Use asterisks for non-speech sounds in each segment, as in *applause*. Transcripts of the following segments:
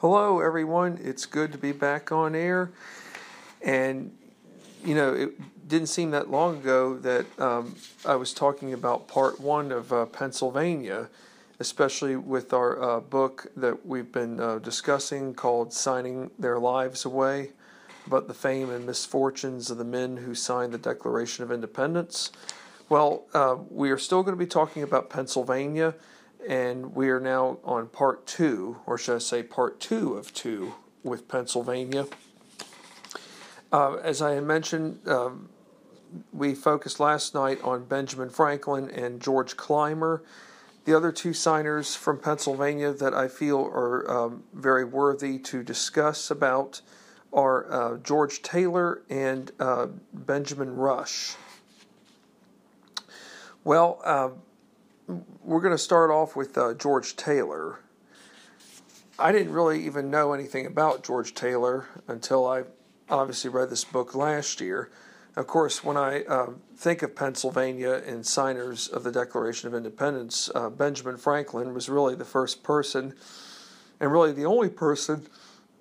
Hello, everyone. It's good to be back on air. And, you know, it didn't seem that long ago that um, I was talking about part one of uh, Pennsylvania, especially with our uh, book that we've been uh, discussing called Signing Their Lives Away about the fame and misfortunes of the men who signed the Declaration of Independence. Well, uh, we are still going to be talking about Pennsylvania and we are now on part two, or should I say, part two of two with Pennsylvania. Uh, as I mentioned, um, we focused last night on Benjamin Franklin and George Clymer. The other two signers from Pennsylvania that I feel are um, very worthy to discuss about are uh, George Taylor and uh, Benjamin Rush. Well, uh, we're going to start off with uh, George Taylor. I didn't really even know anything about George Taylor until I obviously read this book last year. Of course, when I uh, think of Pennsylvania and signers of the Declaration of Independence, uh, Benjamin Franklin was really the first person and really the only person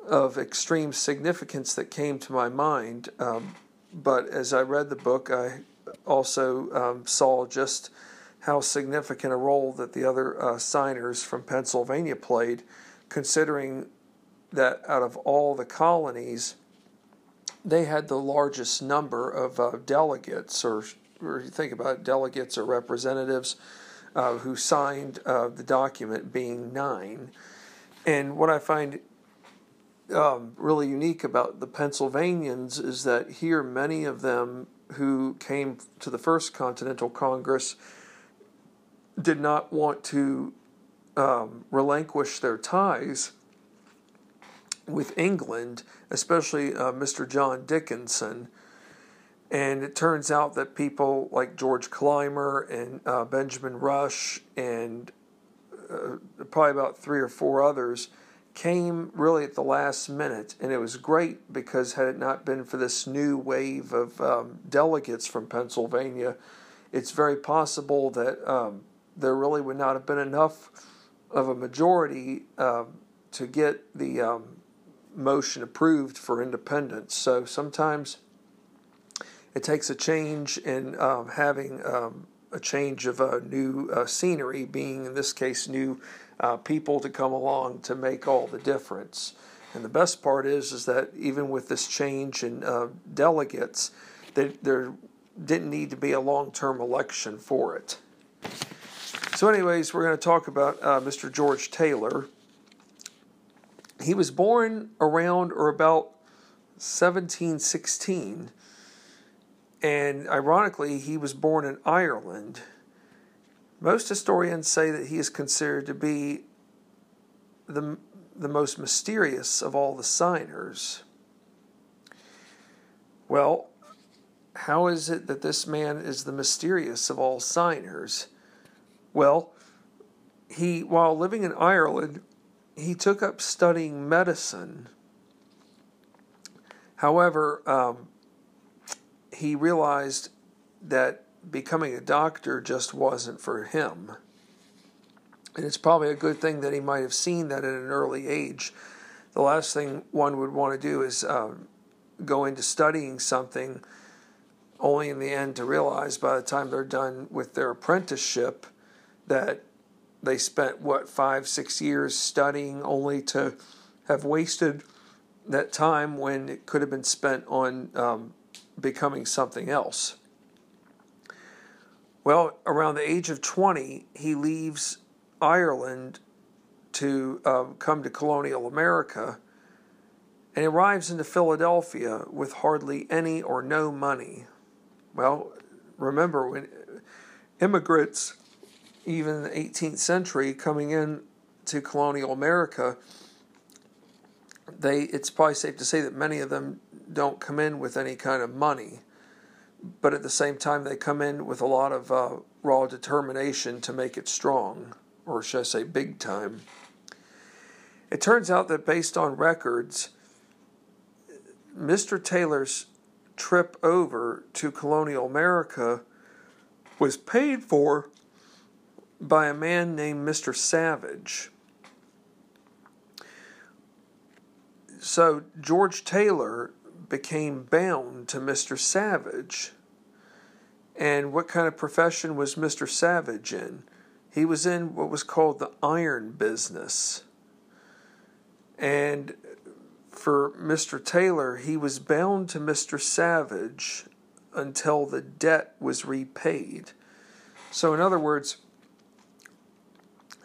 of extreme significance that came to my mind. Um, but as I read the book, I also um, saw just how significant a role that the other uh, signers from Pennsylvania played, considering that out of all the colonies, they had the largest number of uh, delegates, or, or you think about it, delegates or representatives uh, who signed uh, the document being nine. And what I find um, really unique about the Pennsylvanians is that here many of them who came to the First Continental Congress did not want to um, relinquish their ties with England, especially uh, Mr. John Dickinson. And it turns out that people like George Clymer and uh, Benjamin Rush and uh, probably about three or four others came really at the last minute. And it was great because had it not been for this new wave of um, delegates from Pennsylvania, it's very possible that um, there really would not have been enough of a majority uh, to get the um, motion approved for independence. So sometimes it takes a change in um, having um, a change of a new uh, scenery, being in this case new uh, people to come along to make all the difference. And the best part is, is that even with this change in uh, delegates, that there didn't need to be a long-term election for it. So, anyways, we're going to talk about uh, Mr. George Taylor. He was born around or about 1716, and ironically, he was born in Ireland. Most historians say that he is considered to be the, the most mysterious of all the signers. Well, how is it that this man is the mysterious of all signers? Well, he while living in Ireland, he took up studying medicine. However, um, he realized that becoming a doctor just wasn't for him. And it's probably a good thing that he might have seen that at an early age. The last thing one would want to do is um, go into studying something only in the end to realize by the time they're done with their apprenticeship that they spent what five six years studying only to have wasted that time when it could have been spent on um, becoming something else. Well around the age of 20 he leaves ireland to um, come to colonial america and arrives into philadelphia with hardly any or no money. Well remember when immigrants even the 18th century coming in to colonial America, they it's probably safe to say that many of them don't come in with any kind of money, but at the same time they come in with a lot of uh, raw determination to make it strong, or should I say, big time. It turns out that based on records, Mr. Taylor's trip over to colonial America was paid for by a man named Mr. Savage. so George Taylor became bound to Mr. Savage. And what kind of profession was Mr. Savage in? He was in what was called the iron business. And for Mr. Taylor, he was bound to Mr. Savage until the debt was repaid. So, in other words,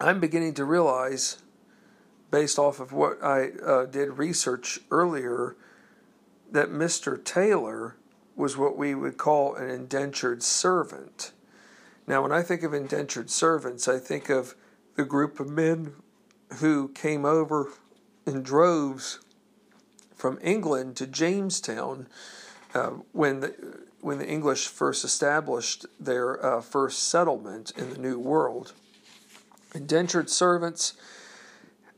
I'm beginning to realize, based off of what I uh, did research earlier, that Mr. Taylor was what we would call an indentured servant. Now, when I think of indentured servants, I think of the group of men who came over in droves from England to Jamestown uh, when the when the English first established their uh, first settlement in the New World. Indentured servants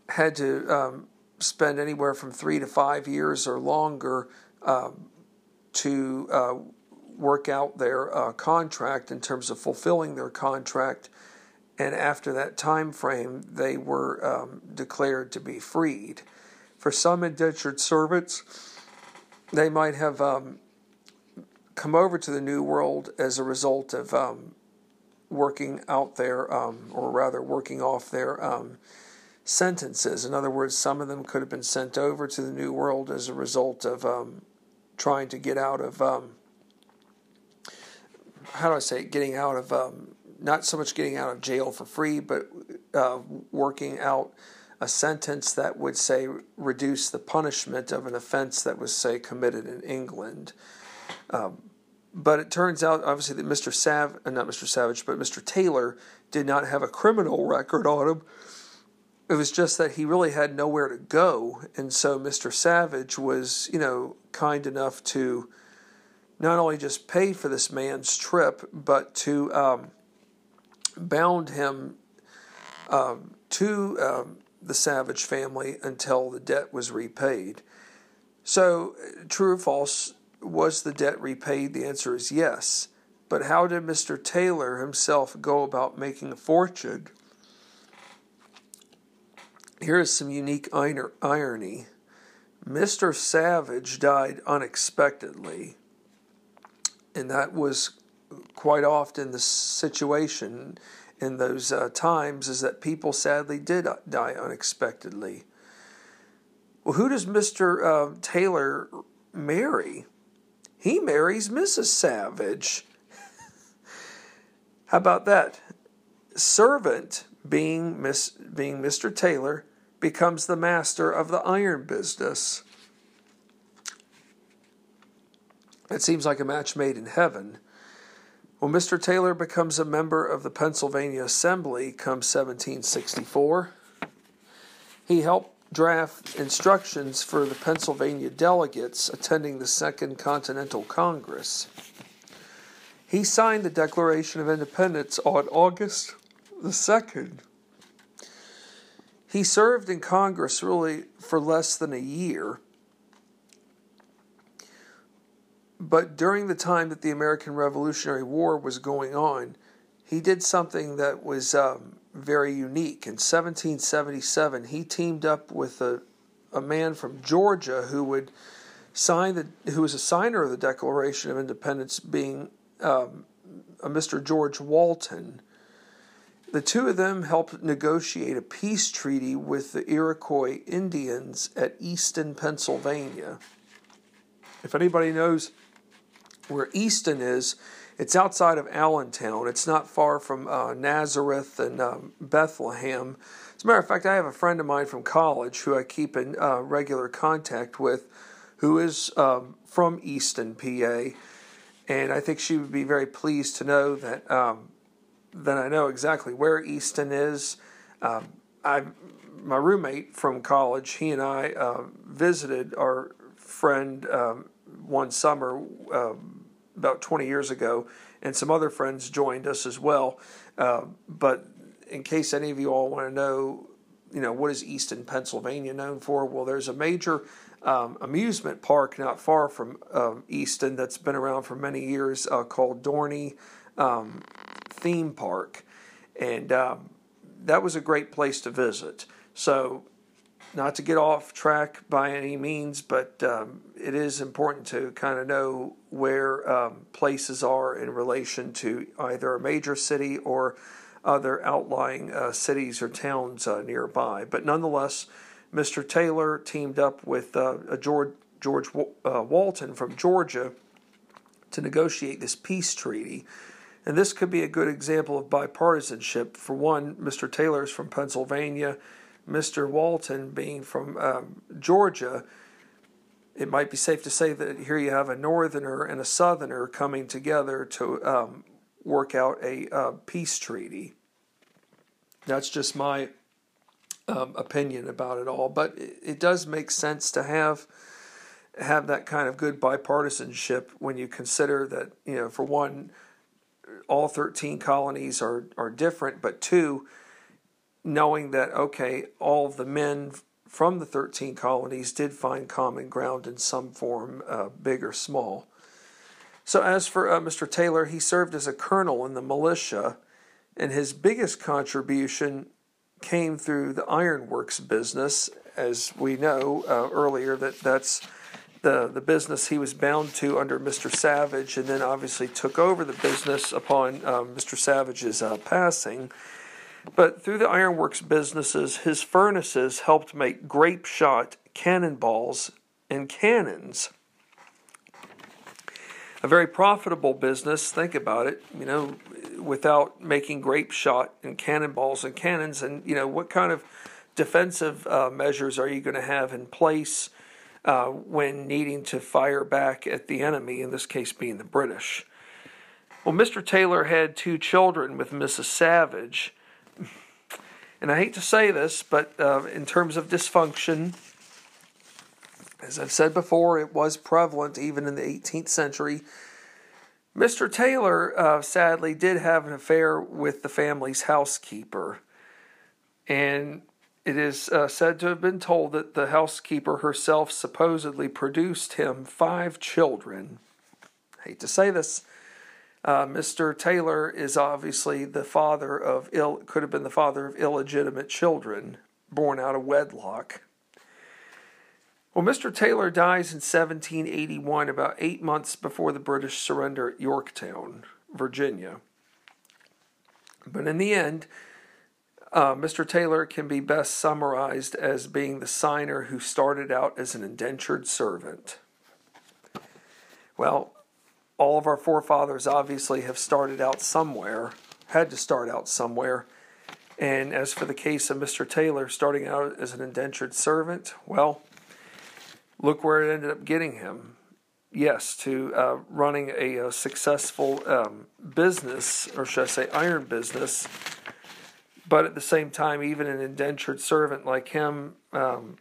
had to um, spend anywhere from three to five years or longer um, to uh, work out their uh, contract in terms of fulfilling their contract. And after that time frame, they were um, declared to be freed. For some indentured servants, they might have um, come over to the New World as a result of um, working out their, um, or rather, working off their um, sentences. In other words, some of them could have been sent over to the New World as a result of um, trying to get out of, um, how do I say, it? getting out of, um, not so much getting out of jail for free, but uh, working out a sentence that would say reduce the punishment of an offense that was say committed in England. Um, but it turns out, obviously, that Mr. Sav, uh, not Mr. Savage, but Mr. Taylor did not have a criminal *laughs* record on him. It was just that he really had nowhere to go, and so Mr. Savage was, you know, kind enough to not only just pay for this man's trip, but to um, bound him um, to um, the Savage family until the debt was repaid. So, true or false, was the debt repaid? The answer is yes. But how did Mr. Taylor himself go about making a fortune? Here is some unique irony. Mr. Savage died unexpectedly, and that was quite often the situation in those uh, times is that people sadly did die unexpectedly. Well, who does Mr. Uh, Taylor marry? He marries Mrs. Savage. How about that? Servant, being Miss, being Mr. Taylor, becomes the master of the iron business. It seems like a match made in heaven. When Mr. Taylor becomes a member of the Pennsylvania Assembly come 1764, he helped draft instructions for the Pennsylvania delegates attending the Second Continental Congress. He signed the Declaration of Independence on August the 2nd, he served in Congress really for less than a year. But during the time that the American Revolutionary War was going on, he did something that was um, very unique. In 1777, he teamed up with a, a man from Georgia who would sign the, who was a signer of the Declaration of Independence, being um, a Mr. George Walton. The two of them helped negotiate a peace treaty with the Iroquois Indians at Easton, Pennsylvania. If anybody knows where Easton is, it's outside of Allentown. It's not far from uh, Nazareth and um, Bethlehem. As a matter of fact, I have a friend of mine from college who I keep in uh, regular contact with who is um, from Easton, PA. And I think she would be very pleased to know that um, then I know exactly where Easton is. Um, I, my roommate from college, he and I uh, visited our friend um, one summer uh, about 20 years ago, and some other friends joined us as well. Uh, but in case any of you all want to know, you know, what is Easton, Pennsylvania known for? Well, there's a major um, amusement park not far from um, Easton that's been around for many years uh, called Dorney um, theme park, and um, that was a great place to visit. So not to get off track by any means, but um, it is important to kind of know where um, places are in relation to either a major city or other outlying uh, cities or towns uh, nearby. But nonetheless, Mr. Taylor teamed up with uh, George, George uh, Walton from Georgia to negotiate this peace treaty. And this could be a good example of bipartisanship. For one, Mr. Taylor is from Pennsylvania, Mr. Walton being from um, Georgia. It might be safe to say that here you have a northerner and a southerner coming together to um, work out a uh, peace treaty. That's just my um, opinion about it all, but it, it does make sense to have have that kind of good bipartisanship when you consider that you know for one all 13 colonies are are different but two knowing that okay all the men from the 13 colonies did find common ground in some form uh, big or small so as for uh, Mr. Taylor he served as a colonel in the militia and his biggest contribution came through the ironworks business as we know uh, earlier that that's the, the business he was bound to under Mr. Savage, and then obviously took over the business upon um, Mr. Savage's uh, passing. But through the ironworks businesses, his furnaces helped make grape shot cannonballs and cannons. A very profitable business, think about it, you know, without making grape shot and cannonballs and cannons. And, you know, what kind of defensive uh, measures are you going to have in place? uh, when needing to fire back at the enemy, in this case being the British. Well, Mr. Taylor had two children with Mrs. Savage. And I hate to say this, but uh, in terms of dysfunction, as I've said before, it was prevalent even in the 18th century. Mr. Taylor uh, sadly did have an affair with the family's housekeeper. And it is uh, said to have been told that the housekeeper herself supposedly produced him five children. I hate to say this. Uh, Mr. Taylor is obviously the father of ill, could have been the father of illegitimate children born out of wedlock. Well, Mr. Taylor dies in 1781, about eight months before the British surrender at Yorktown, Virginia. But in the end, uh, Mr. Taylor can be best summarized as being the signer who started out as an indentured servant. Well, all of our forefathers obviously have started out somewhere, had to start out somewhere. And as for the case of Mr. Taylor starting out as an indentured servant, well, look where it ended up getting him. Yes, to uh, running a, a successful um, business, or should I say, iron business but at the same time, even an indentured servant like him um,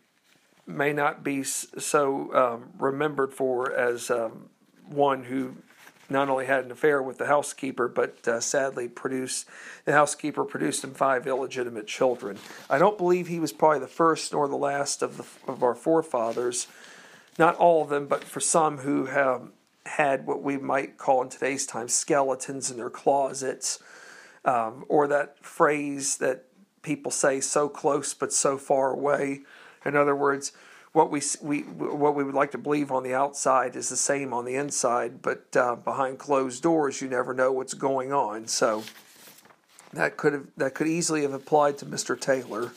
may not be so um, remembered for as um, one who not only had an affair with the housekeeper, but uh, sadly produced the housekeeper produced him five illegitimate children. I don't believe he was probably the first nor the last of the of our forefathers, not all of them, but for some who have had what we might call in today's time skeletons in their closets um, or that phrase that people say so close but so far away. In other words, what we, we what we would like to believe on the outside is the same on the inside, but uh, behind closed doors, you never know what's going on. So that could have that could easily have applied to Mr. Taylor.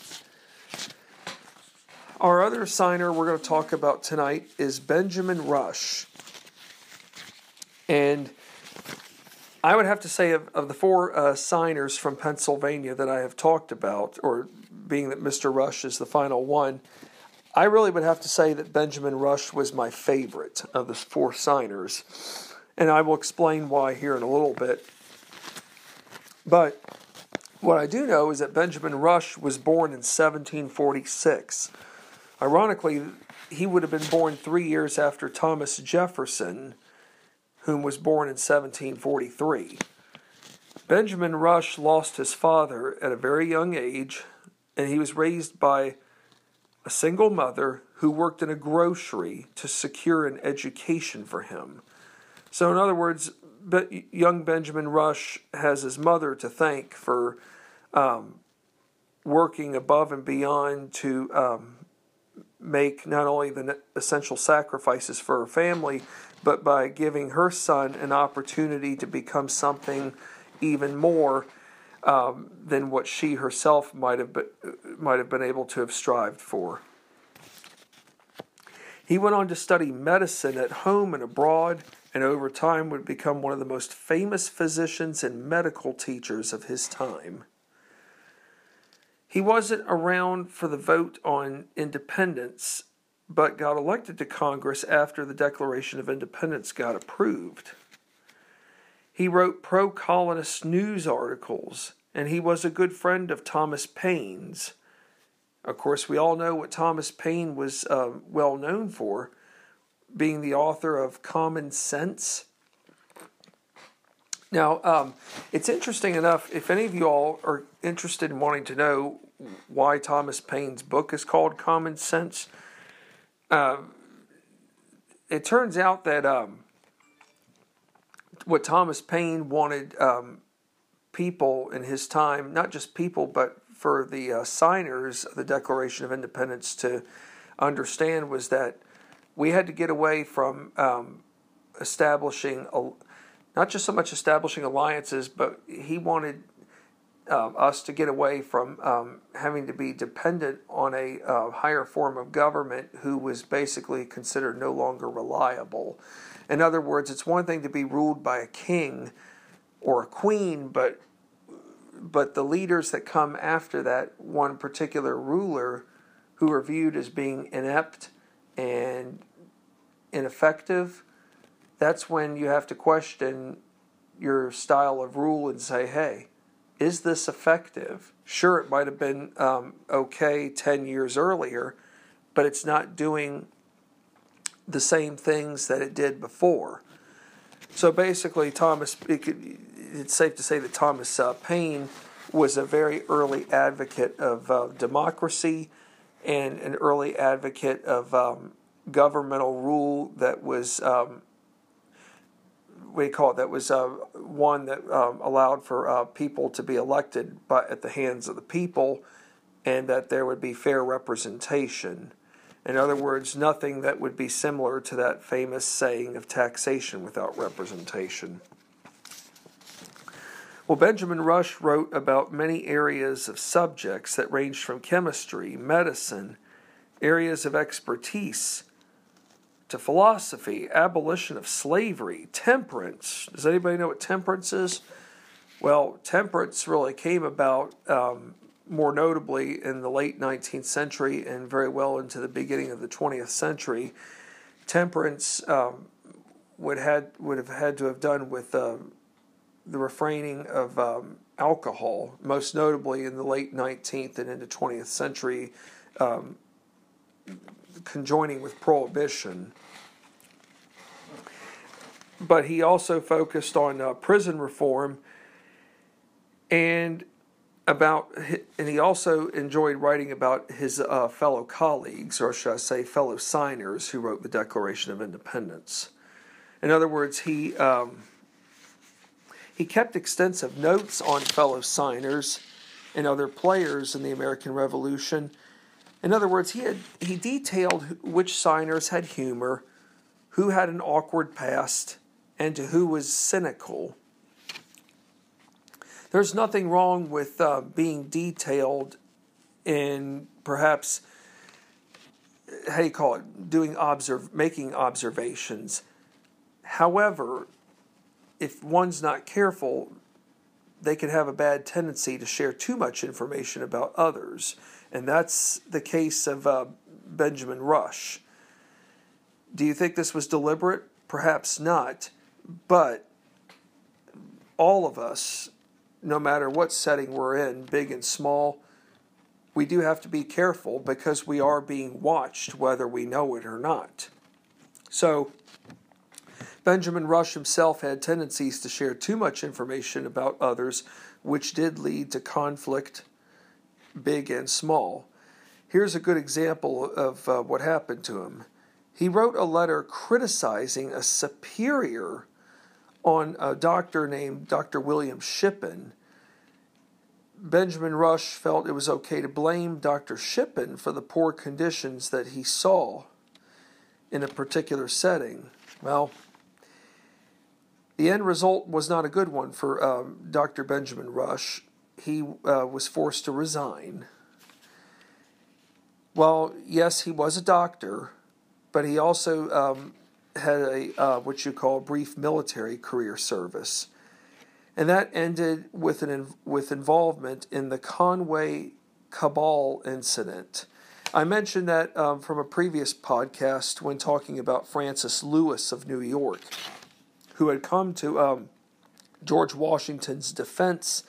Our other signer we're going to talk about tonight is Benjamin Rush, and I would have to say of, of the four uh, signers from Pennsylvania that I have talked about, or being that Mr. Rush is the final one, I really would have to say that Benjamin Rush was my favorite of the four signers. And I will explain why here in a little bit. But what I do know is that Benjamin Rush was born in 1746. Ironically, he would have been born three years after Thomas Jefferson, whom was born in 1743. Benjamin Rush lost his father at a very young age, and he was raised by a single mother who worked in a grocery to secure an education for him. So, in other words, young Benjamin Rush has his mother to thank for um, working above and beyond to um, make not only the essential sacrifices for her family, but by giving her son an opportunity to become something even more um, than what she herself might have might have been able to have strived for. He went on to study medicine at home and abroad, and over time would become one of the most famous physicians and medical teachers of his time. He wasn't around for the vote on independence, but got elected to Congress after the Declaration of Independence got approved. He wrote pro colonist news articles, and he was a good friend of Thomas Paine's. Of course, we all know what Thomas Paine was uh, well known for being the author of Common Sense. Now, um, it's interesting enough, if any of you all are interested in wanting to know why Thomas Paine's book is called Common Sense, uh, it turns out that um, what Thomas Paine wanted um, people in his time, not just people, but for the uh, signers of the Declaration of Independence to understand was that we had to get away from um, establishing, a, not just so much establishing alliances, but he wanted um, us to get away from um, having to be dependent on a uh, higher form of government who was basically considered no longer reliable. In other words, it's one thing to be ruled by a king or a queen, but but the leaders that come after that one particular ruler who are viewed as being inept and ineffective, that's when you have to question your style of rule and say, hey, is this effective? Sure, it might have been um, okay 10 years earlier, but it's not doing the same things that it did before. So basically, Thomas, it could, it's safe to say that Thomas uh, Paine was a very early advocate of uh, democracy and an early advocate of um, governmental rule that was um, what do you call it? That was uh, one that um, allowed for uh, people to be elected by, at the hands of the people, and that there would be fair representation. In other words, nothing that would be similar to that famous saying of taxation without representation. Well, Benjamin Rush wrote about many areas of subjects that ranged from chemistry, medicine, areas of expertise, to philosophy, abolition of slavery, temperance. Does anybody know what temperance is? Well, temperance really came about um, more notably in the late 19th century and very well into the beginning of the 20th century. Temperance um, would had would have had to have done with uh, the refraining of um, alcohol, most notably in the late 19th and into 20th century, um, conjoining with prohibition. But he also focused on uh, prison reform and about and he also enjoyed writing about his uh, fellow colleagues or should I say fellow signers who wrote the Declaration of Independence. In other words, he um, he kept extensive notes on fellow signers and other players in the American Revolution. In other words, he had he detailed which signers had humor, who had an awkward past, and who was cynical. There's nothing wrong with uh, being detailed in perhaps how do you call it doing observe making observations. However, if one's not careful, they can have a bad tendency to share too much information about others, and that's the case of uh, Benjamin Rush. Do you think this was deliberate? Perhaps not, but all of us no matter what setting we're in, big and small, we do have to be careful because we are being watched, whether we know it or not. So, Benjamin Rush himself had tendencies to share too much information about others, which did lead to conflict, big and small. Here's a good example of uh, what happened to him. He wrote a letter criticizing a superior on a doctor named Dr. William Shippen. Benjamin Rush felt it was okay to blame Dr. Shippen for the poor conditions that he saw in a particular setting. Well, the end result was not a good one for um, Dr. Benjamin Rush. He uh, was forced to resign. Well, yes, he was a doctor, but he also um, had a uh, what you call brief military career service, and that ended with an with involvement in the Conway Cabal incident. I mentioned that um, from a previous podcast when talking about Francis Lewis of New York, who had come to um, George Washington's defense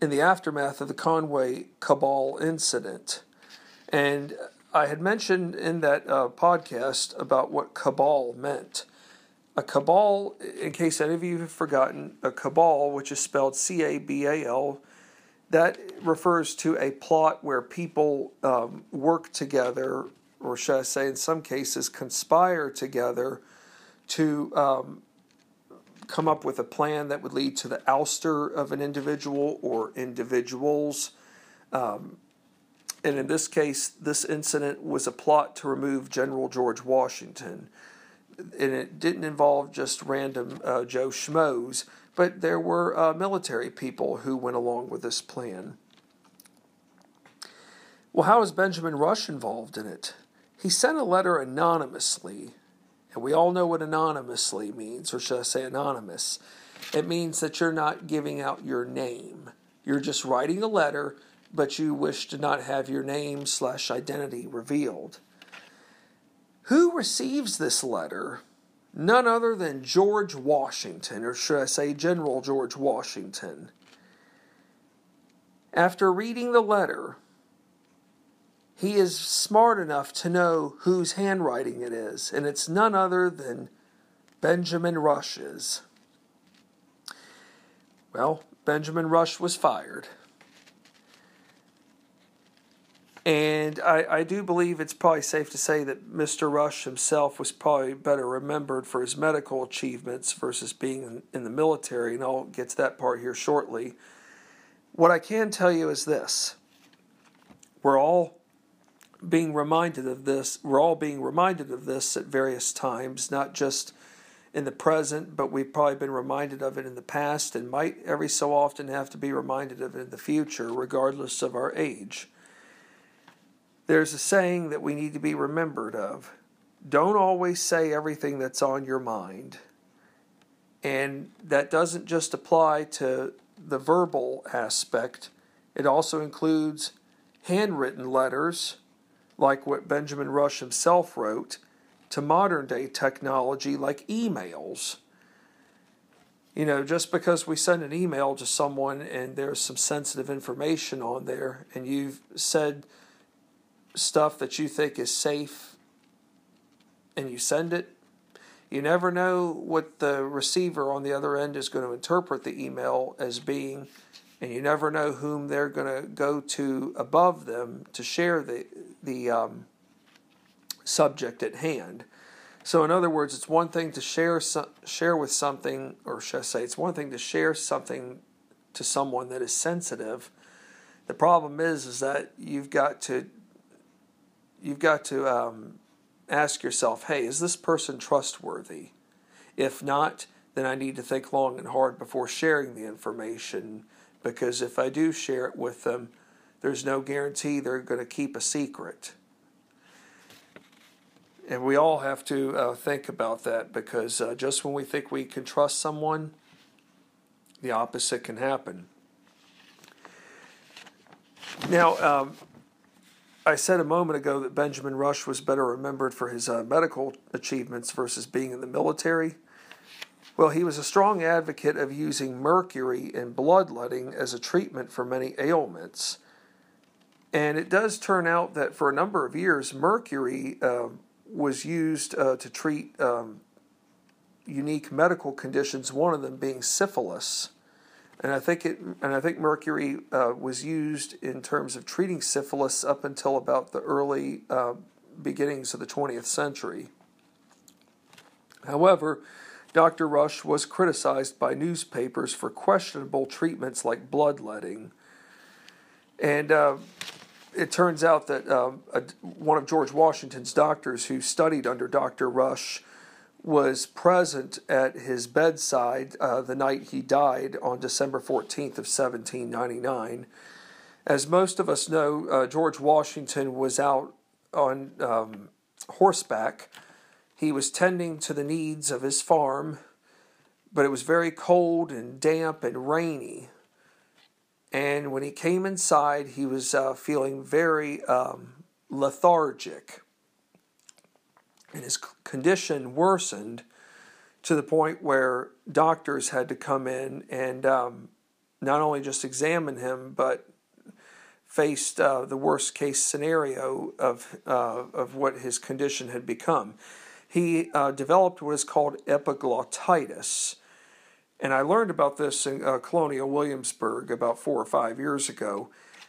in the aftermath of the Conway Cabal incident. And I had mentioned in that uh, podcast about what cabal meant. A cabal, in case any of you have forgotten, a cabal, which is spelled C A B A L, that refers to a plot where people um, work together, or should I say, in some cases, conspire together to um, come up with a plan that would lead to the ouster of an individual or individuals. Um, and in this case, this incident was a plot to remove General George Washington. And it didn't involve just random uh, Joe Schmoes but there were uh, military people who went along with this plan. Well, how is Benjamin Rush involved in it? He sent a letter anonymously, and we all know what anonymously means, or should I say anonymous? It means that you're not giving out your name. You're just writing a letter, but you wish to not have your name slash identity revealed. Who receives this letter none other than George Washington, or should I say General George Washington. After reading the letter, he is smart enough to know whose handwriting it is, and it's none other than Benjamin Rush's. Well, Benjamin Rush was fired. And I, I do believe it's probably safe to say that Mr. Rush himself was probably better remembered for his medical achievements versus being in, in the military, and I'll get to that part here shortly. What I can tell you is this we're all being reminded of this, we're all being reminded of this at various times, not just in the present, but we've probably been reminded of it in the past and might every so often have to be reminded of it in the future, regardless of our age. There's a saying that we need to be remembered of don't always say everything that's on your mind. And that doesn't just apply to the verbal aspect, it also includes handwritten letters, like what Benjamin Rush himself wrote, to modern day technology like emails. You know, just because we send an email to someone and there's some sensitive information on there, and you've said, stuff that you think is safe and you send it, you never know what the receiver on the other end is going to interpret the email as being, and you never know whom they're going to go to above them to share the the um, subject at hand. So, in other words, it's one thing to share share with something, or should I say, it's one thing to share something to someone that is sensitive. The problem is, is that you've got to you've got to um, ask yourself, hey, is this person trustworthy? If not, then I need to think long and hard before sharing the information because if I do share it with them, there's no guarantee they're going to keep a secret. And we all have to uh, think about that because uh, just when we think we can trust someone, the opposite can happen. Now, um, I said a moment ago that Benjamin Rush was better remembered for his uh, medical achievements versus being in the military. Well, he was a strong advocate of using mercury in bloodletting as a treatment for many ailments. And it does turn out that for a number of years, mercury uh, was used uh, to treat um, unique medical conditions, one of them being syphilis and I think it and I think mercury uh, was used in terms of treating syphilis up until about the early uh, beginnings of the 20th century. However, Dr. Rush was criticized by newspapers for questionable treatments like bloodletting. And uh, it turns out that um, a, one of George Washington's doctors who studied under Dr. Rush was present at his bedside uh, the night he died on December 14th of 1799. As most of us know, uh, George Washington was out on um, horseback. He was tending to the needs of his farm, but it was very cold and damp and rainy. And when he came inside, he was uh, feeling very um, lethargic. And his condition worsened to the point where doctors had to come in and um, not only just examine him, but faced uh, the worst case scenario of, uh, of what his condition had become. He uh, developed what is called epiglottitis, and I learned about this in uh, Colonial Williamsburg about four or five years ago.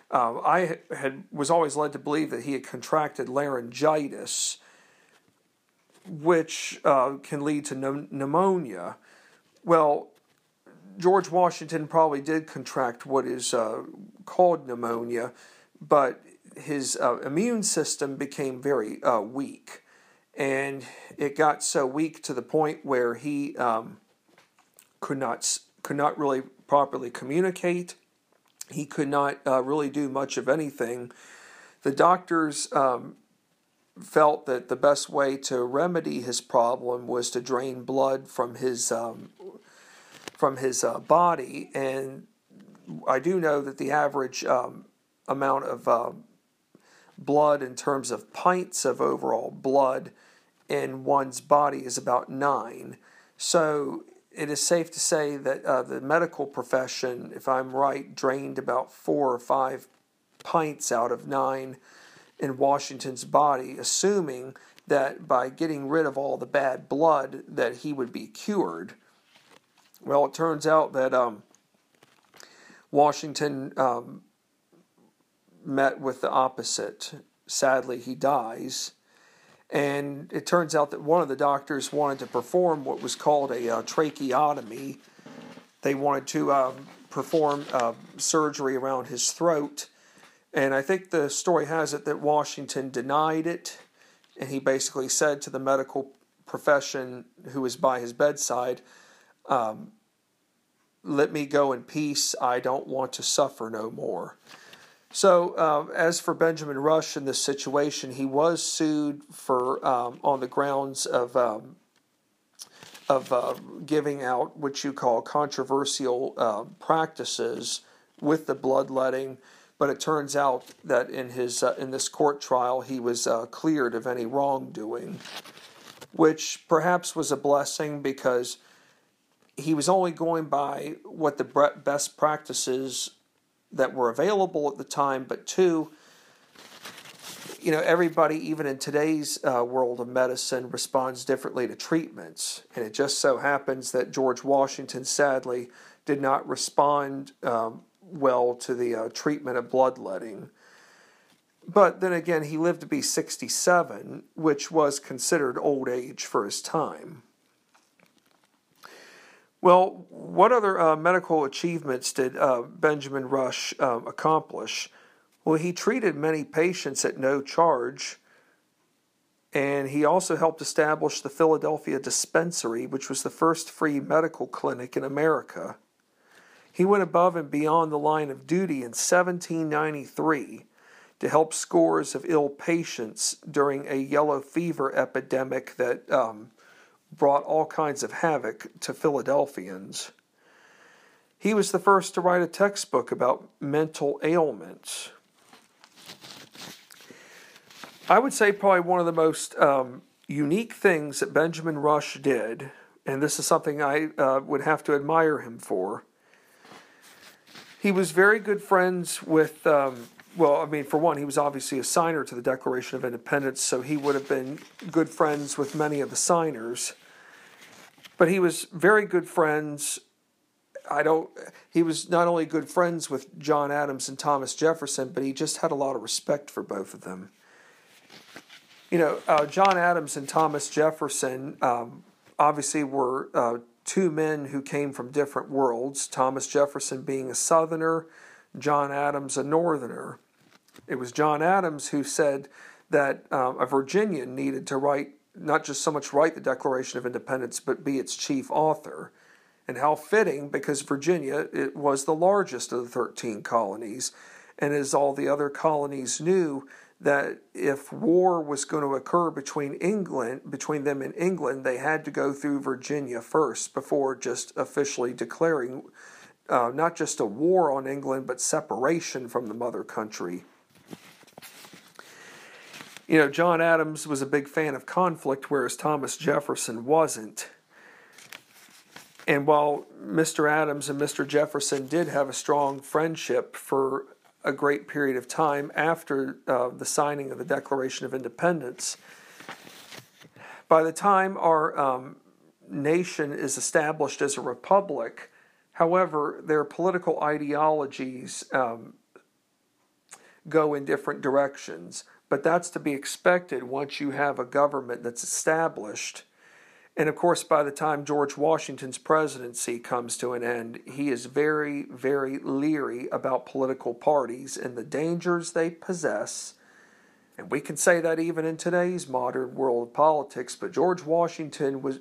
Uh, I had was always led to believe that he had contracted laryngitis, which uh, can lead to pneumonia. Well, George Washington probably did contract what is uh, called pneumonia, but his uh, immune system became very uh, weak, and it got so weak to the point where he um, could not could not really properly communicate. He could not uh, really do much of anything. The doctors um, felt that the best way to remedy his problem was to drain blood from his um, from his uh, body, and I do know that the average um, amount of uh, blood in terms of pints of overall blood in one's body is about nine. So it is safe to say that uh, the medical profession, if I'm right, drained about four or five pints out of nine in Washington's body, assuming that by getting rid of all the bad blood that he would be cured. Well, it turns out that um, Washington um, met with the opposite. Sadly, he dies and it turns out that one of the doctors wanted to perform what was called a uh, tracheotomy. They wanted to um, perform uh, surgery around his throat. And I think the story has it that Washington denied it. And he basically said to the medical profession who was by his bedside, um, Let me go in peace. I don't want to suffer no more. So, uh, as for Benjamin Rush in this situation, he was sued for um, on the grounds of um, of uh, giving out what you call controversial uh, practices with the bloodletting. But it turns out that in his uh, in this court trial, he was uh, cleared of any wrongdoing, which perhaps was a blessing because he was only going by what the best practices that were available at the time, but two, you know, everybody, even in today's uh, world of medicine, responds differently to treatments. And it just so happens that George Washington sadly did not respond um, well to the uh, treatment of bloodletting. But then again, he lived to be 67, which was considered old age for his time. Well, what other uh, medical achievements did uh, Benjamin Rush um, accomplish? Well, he treated many patients at no charge, and he also helped establish the Philadelphia Dispensary, which was the first free medical clinic in America. He went above and beyond the line of duty in 1793 to help scores of ill patients during a yellow fever epidemic that um, brought all kinds of havoc to Philadelphians. He was the first to write a textbook about mental ailments. I would say probably one of the most um, unique things that Benjamin Rush did, and this is something I uh, would have to admire him for. He was very good friends with um, well, I mean, for one, he was obviously a signer to the Declaration of Independence, so he would have been good friends with many of the signers. But he was very good friends. I don't. He was not only good friends with John Adams and Thomas Jefferson, but he just had a lot of respect for both of them. You know, uh, John Adams and Thomas Jefferson um, obviously were uh, two men who came from different worlds. Thomas Jefferson being a Southerner, John Adams a Northerner. It was John Adams who said that um, a Virginian needed to write, not just so much write the Declaration of Independence, but be its chief author. And how fitting, because Virginia it was the largest of the 13 colonies. And as all the other colonies knew, that if war was going to occur between England, between them and England, they had to go through Virginia first before just officially declaring uh, not just a war on England, but separation from the mother country. You know, John Adams was a big fan of conflict, whereas Thomas Jefferson wasn't. And while Mr. Adams and Mr. Jefferson did have a strong friendship for a great period of time after uh, the signing of the Declaration of Independence. By the time our um, nation is established as a republic, however, their political ideologies um, go in different directions. But that's to be expected once you have a government that's established and of course, by the time George Washington's presidency comes to an end, he is very, very leery about political parties and the dangers they possess. And we can say that even in today's modern world of politics, but George Washington was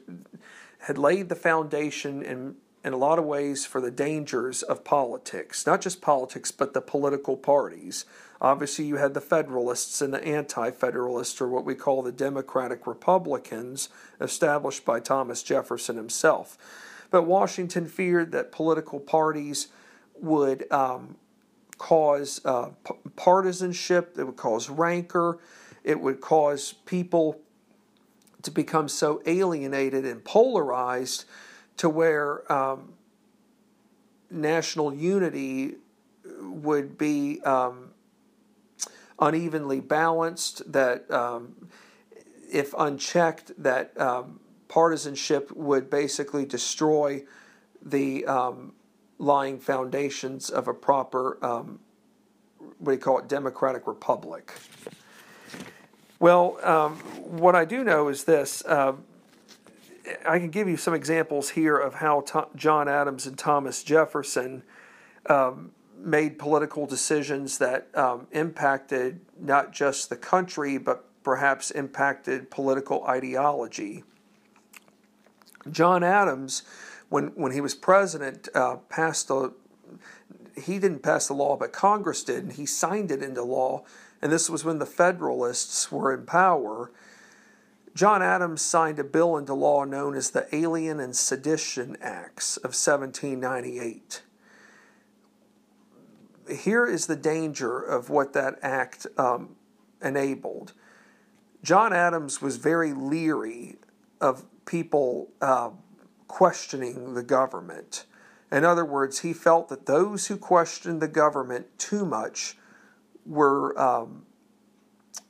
had laid the foundation in in a lot of ways for the dangers of politics, not just politics, but the political parties. Obviously, you had the Federalists and the Anti Federalists, or what we call the Democratic Republicans, established by Thomas Jefferson himself. But Washington feared that political parties would um, cause uh, p- partisanship, it would cause rancor, it would cause people to become so alienated and polarized to where um, national unity would be um, unevenly balanced, that um, if unchecked, that um, partisanship would basically destroy the um, lying foundations of a proper, um, what do you call it, democratic republic. Well, what I do know is this. Uh, I can give you some examples here of how John Adams and Thomas Jefferson um, made political decisions that um, impacted not just the country, but perhaps impacted political ideology. John Adams, when, when he was president, uh, passed a he didn't pass the law, but Congress did, and he signed it into law. And this was when the Federalists were in power. John Adams signed a bill into law known as the Alien and Sedition Acts of 1798 here is the danger of what that act um, enabled. John Adams was very leery of people uh, questioning the government. In other words, he felt that those who questioned the government too much were, um,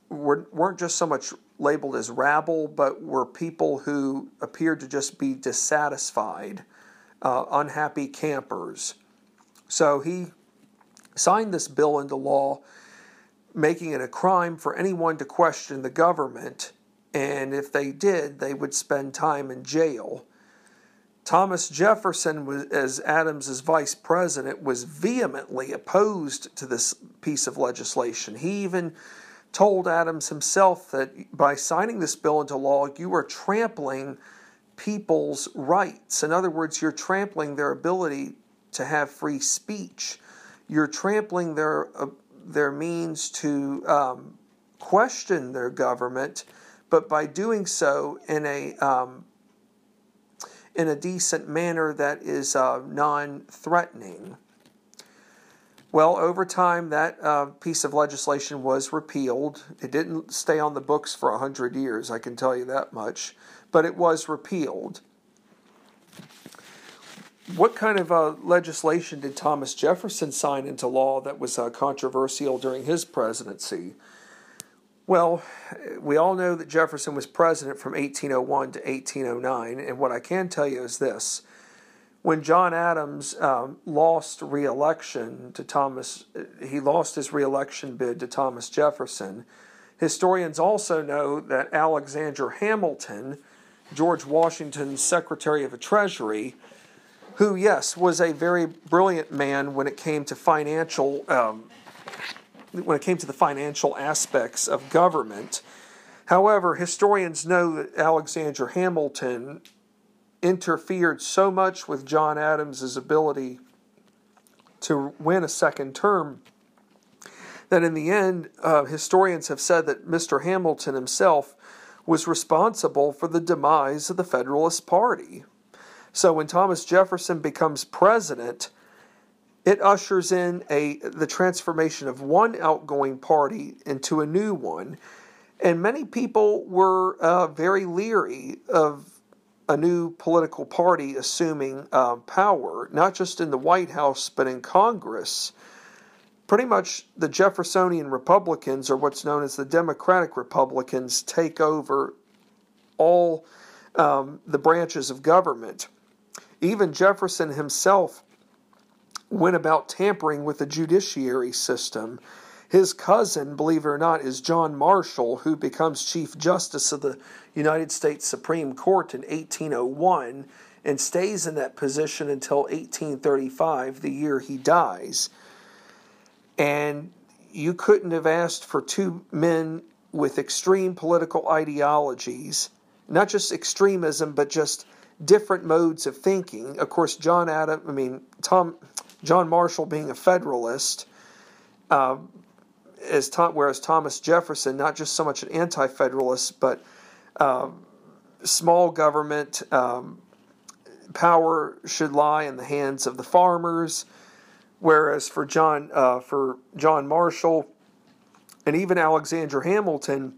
were weren't just so much labeled as rabble, but were people who appeared to just be dissatisfied, uh, unhappy campers. So he signed this bill into law, making it a crime for anyone to question the government, and if they did, they would spend time in jail. Thomas Jefferson, was, as Adams's vice president, was vehemently opposed to this piece of legislation. He even told Adams himself that by signing this bill into law, you are trampling people's rights. In other words, you're trampling their ability to have free speech you're trampling their uh, their means to um, question their government, but by doing so in a um, in a decent manner that is uh, non-threatening. Well, over time, that uh, piece of legislation was repealed. It didn't stay on the books for a hundred years, I can tell you that much, but it was repealed what kind of uh, legislation did Thomas Jefferson sign into law that was uh, controversial during his presidency? Well, we all know that Jefferson was president from 1801 to 1809, and what I can tell you is this. When John Adams um, lost reelection to Thomas, he lost his reelection bid to Thomas Jefferson. Historians also know that Alexander Hamilton, George Washington's Secretary of the Treasury, who, yes, was a very brilliant man when it came to financial, um, when it came to the financial aspects of government. However, historians know that Alexander Hamilton interfered so much with John Adams's ability to win a second term that in the end, uh, historians have said that Mr. Hamilton himself was responsible for the demise of the Federalist Party. So when Thomas Jefferson becomes president, it ushers in a the transformation of one outgoing party into a new one, and many people were uh, very leery of a new political party assuming uh, power, not just in the White House but in Congress pretty much the Jeffersonian Republicans, or what's known as the Democratic Republicans, take over all um, the branches of government. Even Jefferson himself went about tampering with the judiciary system. His cousin, believe it or not, is John Marshall, who becomes Chief Justice of the United States Supreme Court in 1801 and stays in that position until 1835, the year he dies. And you couldn't have asked for two men with extreme political ideologies, not just extremism, but just different modes of thinking. Of course, John Adam, I mean Tom, John Marshall being a Federalist, uh, as Tom, whereas Thomas Jefferson, not just so much an anti-Federalist, but uh, small government um, power should lie in the hands of the farmers. Whereas for John uh, for John Marshall and even Alexander Hamilton,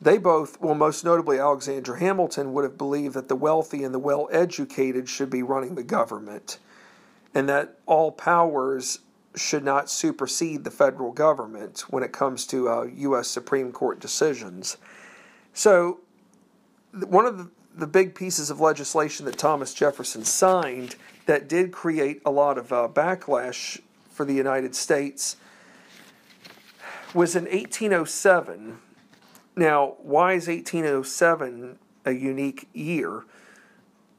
they both, well, most notably Alexander Hamilton, would have believed that the wealthy and the well educated should be running the government, and that all powers should not supersede the federal government when it comes to uh, U.S. Supreme Court decisions. So, one of the, the big pieces of legislation that Thomas Jefferson signed that did create a lot of uh, backlash for the United States was in 1807. Now, why is 1807 a unique year?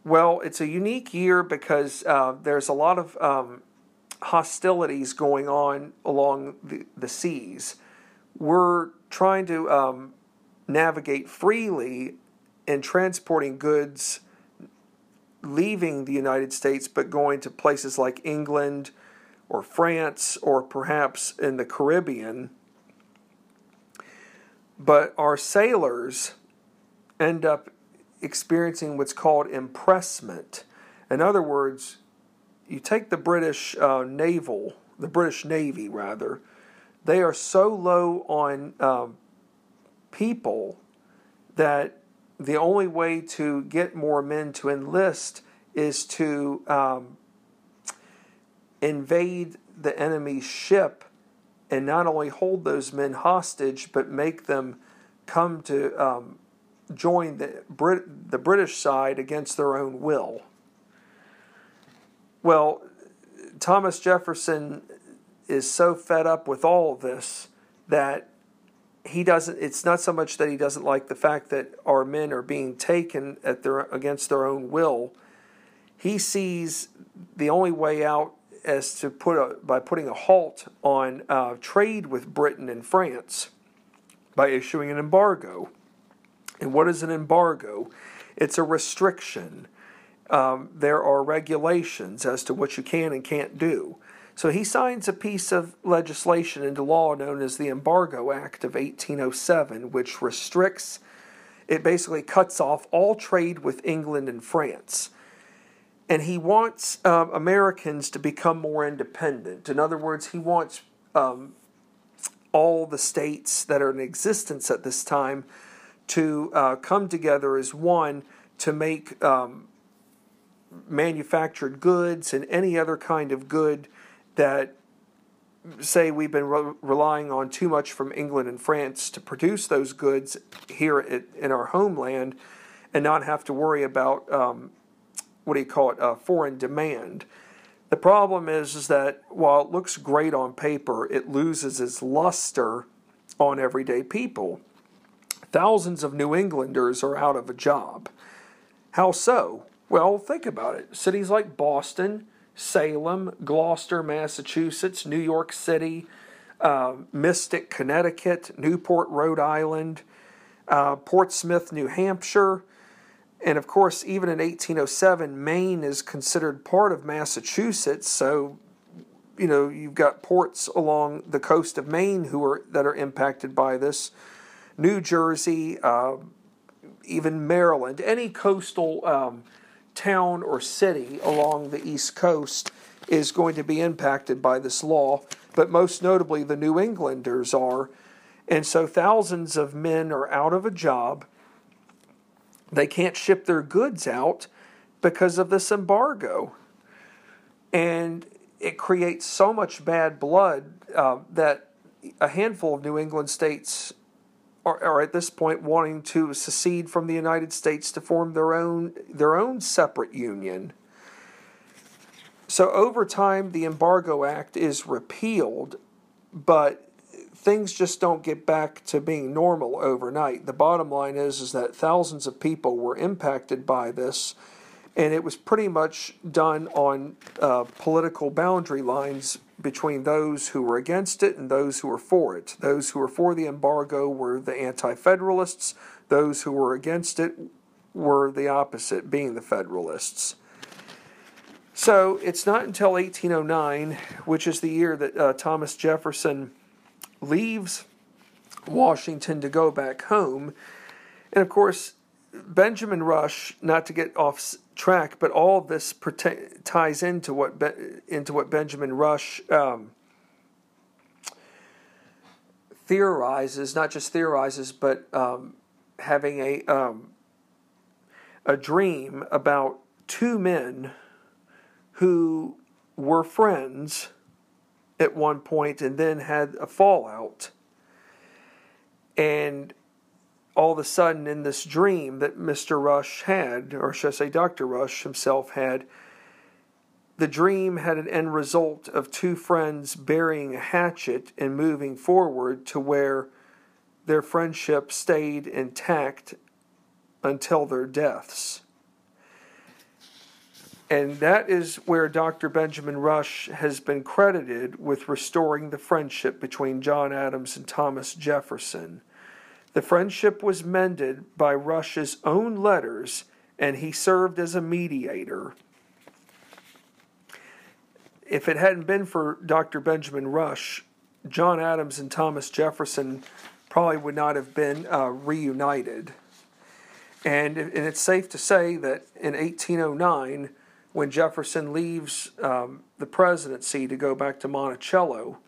Well, it's a unique year because uh, there's a lot of um, hostilities going on along the, the seas. We're trying to um, navigate freely in transporting goods leaving the United States but going to places like England or France or perhaps in the Caribbean. But our sailors end up experiencing what's called impressment. In other words, you take the British uh, naval, the British Navy rather, they are so low on um, people that the only way to get more men to enlist is to um, invade the enemy's ship and not only hold those men hostage, but make them come to um, join the, Brit- the British side against their own will. Well, Thomas Jefferson is so fed up with all of this that he doesn't it's not so much that he doesn't like the fact that our men are being taken at their against their own will he sees the only way out as to put a, by putting a halt on uh, trade with Britain and France by issuing an embargo. And what is an embargo? It's a restriction. Um, there are regulations as to what you can and can't do. So he signs a piece of legislation into law known as the Embargo Act of 1807, which restricts, it basically cuts off all trade with England and France. And he wants uh, Americans to become more independent. In other words, he wants um, all the states that are in existence at this time to uh, come together as one to make um, manufactured goods and any other kind of good that say we've been re- relying on too much from England and France to produce those goods here at, in our homeland and not have to worry about um, what do you call it uh, foreign demand. The problem is, is that while it looks great on paper, it loses its luster on everyday people. Thousands of New Englanders are out of a job. How so? Well, think about it. Cities like Boston, Salem, Gloucester, Massachusetts, New York City, uh, Mystic, Connecticut, Newport, Rhode Island, uh, Portsmouth, New Hampshire, and of course, even in 1807, Maine is considered part of Massachusetts. So, you know, you've got ports along the coast of Maine who are that are impacted by this. New Jersey, uh, even Maryland, any coastal um, town or city along the East Coast is going to be impacted by this law, but most notably the New Englanders are. And so thousands of men are out of a job. They can't ship their goods out because of this embargo. And it creates so much bad blood uh, that a handful of New England states are, are at this point wanting to secede from the United States to form their own their own separate union. So over time, the Embargo Act is repealed, but things just don't get back to being normal overnight. The bottom line is is that thousands of people were impacted by this, and it was pretty much done on uh, political boundary lines between those who were against it and those who were for it. Those who were for the embargo were the anti federalists, those who were against it were the opposite, being the federalists. So it's not until 1809, which is the year that uh, Thomas Jefferson leaves Washington to go back home. And of course, Benjamin Rush, not to get off track, but all of this ties into what Be- into what Benjamin Rush um, theorizes, not just theorizes, but um, having a um, a dream about two men who were friends at one point and then had a fallout. And all of a sudden in this dream that Mr. Rush had, or should I say Dr. Rush himself had, the dream had an end result of two friends burying a hatchet and moving forward to where their friendship stayed intact until their deaths. And that is where Dr. Benjamin Rush has been credited with restoring the friendship between John Adams and Thomas Jefferson. The friendship was mended by Rush's own letters, and he served as a mediator. If it hadn't been for Dr. Benjamin Rush, John Adams and Thomas Jefferson probably would not have been uh, reunited. And, and it's safe to say that in 1809, when Jefferson leaves um, the presidency to go back to Monticello,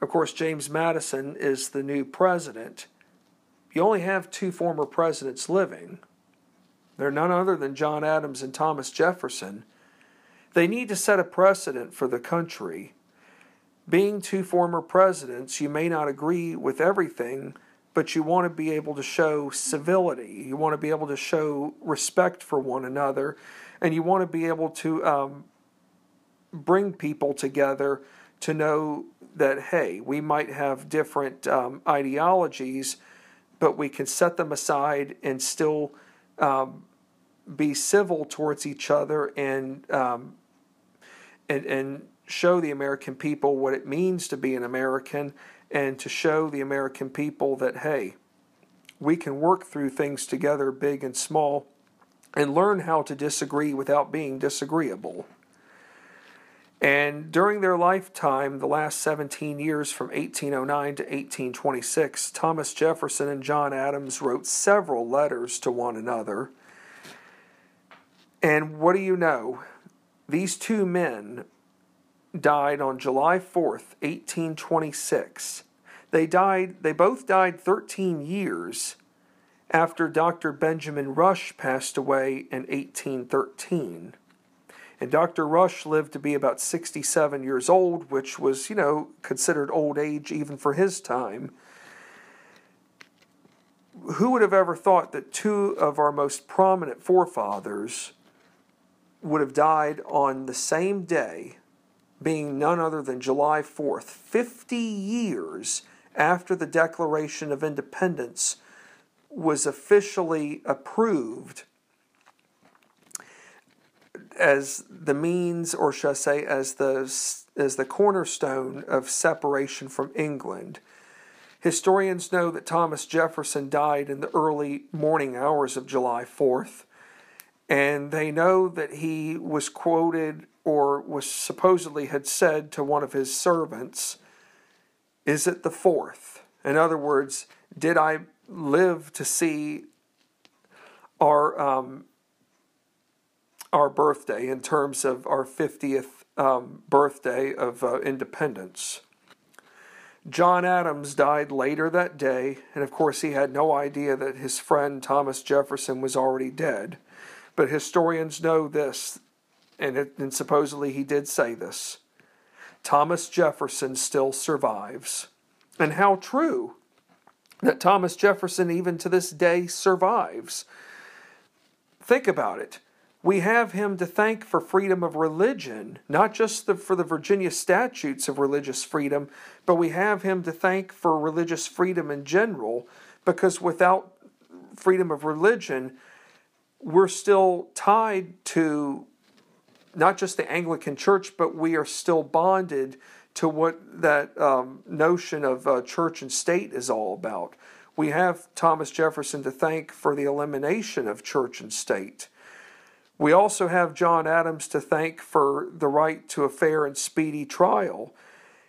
of course, James Madison is the new president you only have two former presidents living. They're none other than John Adams and Thomas Jefferson. They need to set a precedent for the country. Being two former presidents, you may not agree with everything, but you want to be able to show civility. You want to be able to show respect for one another, and you want to be able to um, bring people together to know that, hey, we might have different um, ideologies but we can set them aside and still um, be civil towards each other and, um, and and show the American people what it means to be an American and to show the American people that hey, we can work through things together, big and small, and learn how to disagree without being disagreeable. And during their lifetime, the last 17 years from 1809 to 1826, Thomas Jefferson and John Adams wrote several letters to one another. And what do you know? These two men died on July 4th, 1826. They died they both died 13 years after Dr. Benjamin Rush passed away in 1813. And Dr. Rush lived to be about 67 years old, which was, you know, considered old age even for his time. Who would have ever thought that two of our most prominent forefathers would have died on the same day, being none other than July 4th, 50 years after the Declaration of Independence was officially approved as the means, or should I say, as the as the cornerstone of separation from England. Historians know that Thomas Jefferson died in the early morning hours of July 4th, and they know that he was quoted or was supposedly had said to one of his servants, Is it the fourth? In other words, did I live to see our um, our birthday in terms of our 50th um, birthday of uh, independence. John Adams died later that day, and of course, he had no idea that his friend Thomas Jefferson was already dead. But historians know this, and, it, and supposedly he did say this Thomas Jefferson still survives. And how true that Thomas Jefferson, even to this day, survives. Think about it we have him to thank for freedom of religion, not just the, for the Virginia statutes of religious freedom, but we have him to thank for religious freedom in general, because without freedom of religion, we're still tied to not just the Anglican Church, but we are still bonded to what that um, notion of uh, church and state is all about. We have Thomas Jefferson to thank for the elimination of church and state. We also have John Adams to thank for the right to a fair and speedy trial.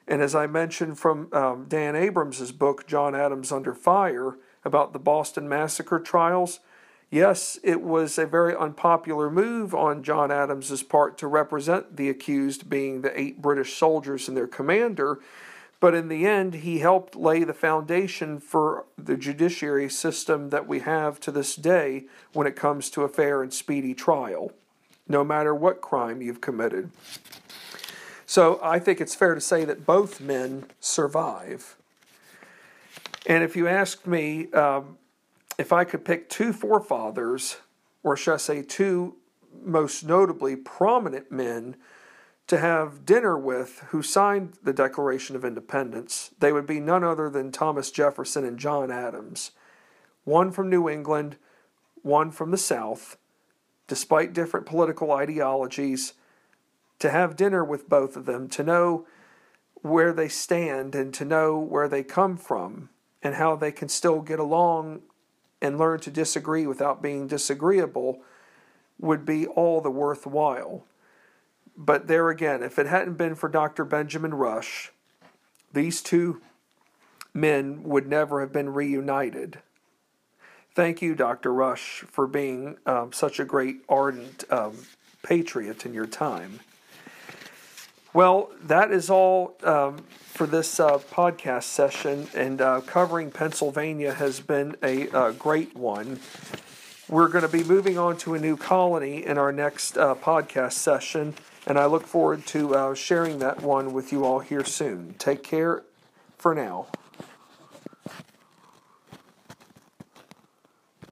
And as I mentioned from um, Dan Abrams' book, John Adams Under Fire, about the Boston Massacre trials, yes, it was a very unpopular move on John Adams' part to represent the accused being the eight British soldiers and their commander but in the end, he helped lay the foundation for the judiciary system that we have to this day when it comes to a fair and speedy trial, no matter what crime you've committed. So I think it's fair to say that both men survive. And if you ask me um, if I could pick two forefathers, or should I say two most notably prominent men to have dinner with who signed the Declaration of Independence, they would be none other than Thomas Jefferson and John Adams, one from New England, one from the South, despite different political ideologies, to have dinner with both of them, to know where they stand and to know where they come from and how they can still get along and learn to disagree without being disagreeable would be all the worthwhile. But there again, if it hadn't been for Dr. Benjamin Rush, these two men would never have been reunited. Thank you, Dr. Rush, for being um, such a great, ardent um, patriot in your time. Well, that is all um, for this uh, podcast session, and uh, covering Pennsylvania has been a uh, great one. We're going to be moving on to a new colony in our next uh, podcast session and I look forward to uh, sharing that one with you all here soon. Take care for now.